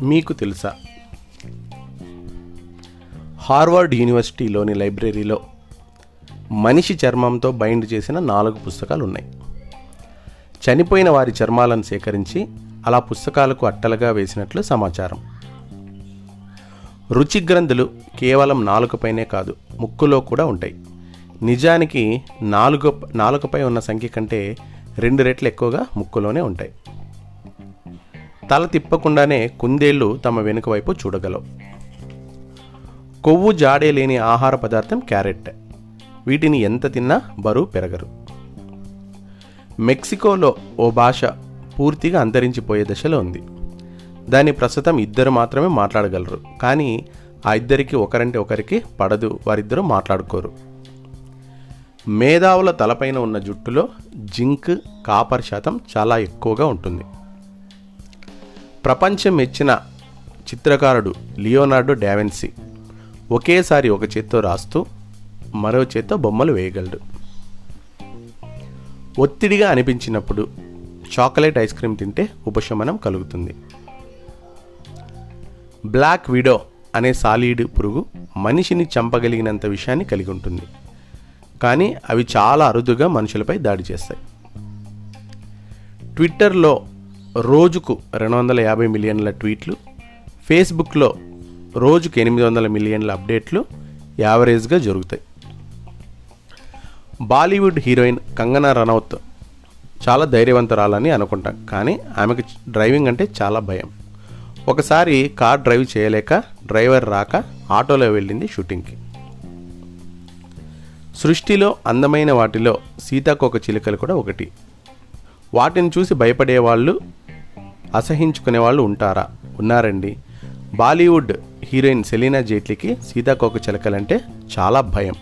మీకు తెలుసా? హార్వర్డ్ యూనివర్సిటీలోని లైబ్రరీలో మనిషి చర్మంతో బైండ్ చేసిన నాలుగు పుస్తకాలు ఉన్నాయి చనిపోయిన వారి చర్మాలను సేకరించి అలా పుస్తకాలకు అట్టలుగా వేసినట్లు సమాచారం. రుచి గ్రంథులు కేవలం నాలుకపైనే కాదు ముక్కులో కూడా ఉంటాయి. నిజానికి నాలుగు నాలుకపై ఉన్న సంఖ్య కంటే రెండు రెట్లు ఎక్కువగా ముక్కులోనే ఉంటాయి. తల తిప్పకుండానే కుందేళ్ళు తమ వెనుక వైపు చూడగలవు. కొవ్వు జాడే లేని ఆహార పదార్థం క్యారెట్. వీటిని ఎంత తిన్నా బరువు పెరగరు. మెక్సికోలో ఓ భాష పూర్తిగా అంతరించిపోయే దశలో ఉంది. దాన్ని ప్రస్తుతం ఇద్దరు మాత్రమే మాట్లాడగలరు. కానీ ఆ ఇద్దరికి ఒకరంటే ఒకరికి పడదు వారిద్దరూ మాట్లాడుకోరు. మేధావుల తలపైన ఉన్న జుట్టులో జింక్ కాపర్ శాతం చాలా ఎక్కువగా ఉంటుంది. ప్రపంచం మెచ్చిన చిత్రకారుడు లియోనార్డో డావెన్సీ ఒకేసారి ఒక చేత్తో రాస్తూ మరో చేత్తో బొమ్మలు వేయగలడు. ఒత్తిడిగా అనిపించినప్పుడు చాక్లెట్ ఐస్ క్రీమ్ తింటే ఉపశమనం కలుగుతుంది. బ్లాక్ విడో అనే సాలీడ్ పురుగు మనిషిని చంపగలిగినంత విషయాన్ని కలిగి ఉంటుంది. కానీ అవి చాలా అరుదుగా మనుషులపై దాడి చేస్తాయి. ట్విట్టర్లో రోజుకు రెండు వందల యాభై మిలియన్ల ట్వీట్లు ఫేస్బుక్లో రోజుకు ఎనిమిది వందల మిలియన్ల అప్డేట్లు యావరేజ్గా జరుగుతాయి. బాలీవుడ్ హీరోయిన్ కంగనా రనౌత్ చాలా ధైర్యవంతురాలని అనుకుంటాం కానీ ఆమెకు డ్రైవింగ్ అంటే చాలా భయం. ఒకసారి కార్ డ్రైవ్ చేయలేక డ్రైవర్ రాక ఆటోలో వెళ్ళింది షూటింగ్కి. సృష్టిలో అందమైన వాటిలో సీతాకోక చిలుకలు కూడా ఒకటి. వాటిని చూసి భయపడే వాళ్ళు అసహించుకునే వాళ్ళు ఉంటారా? ఉన్నారండి. బాలీవుడ్ హీరోయిన్ సెలీనా జైట్లీకి సీతాకోక చిలకలంటే చాలా భయం.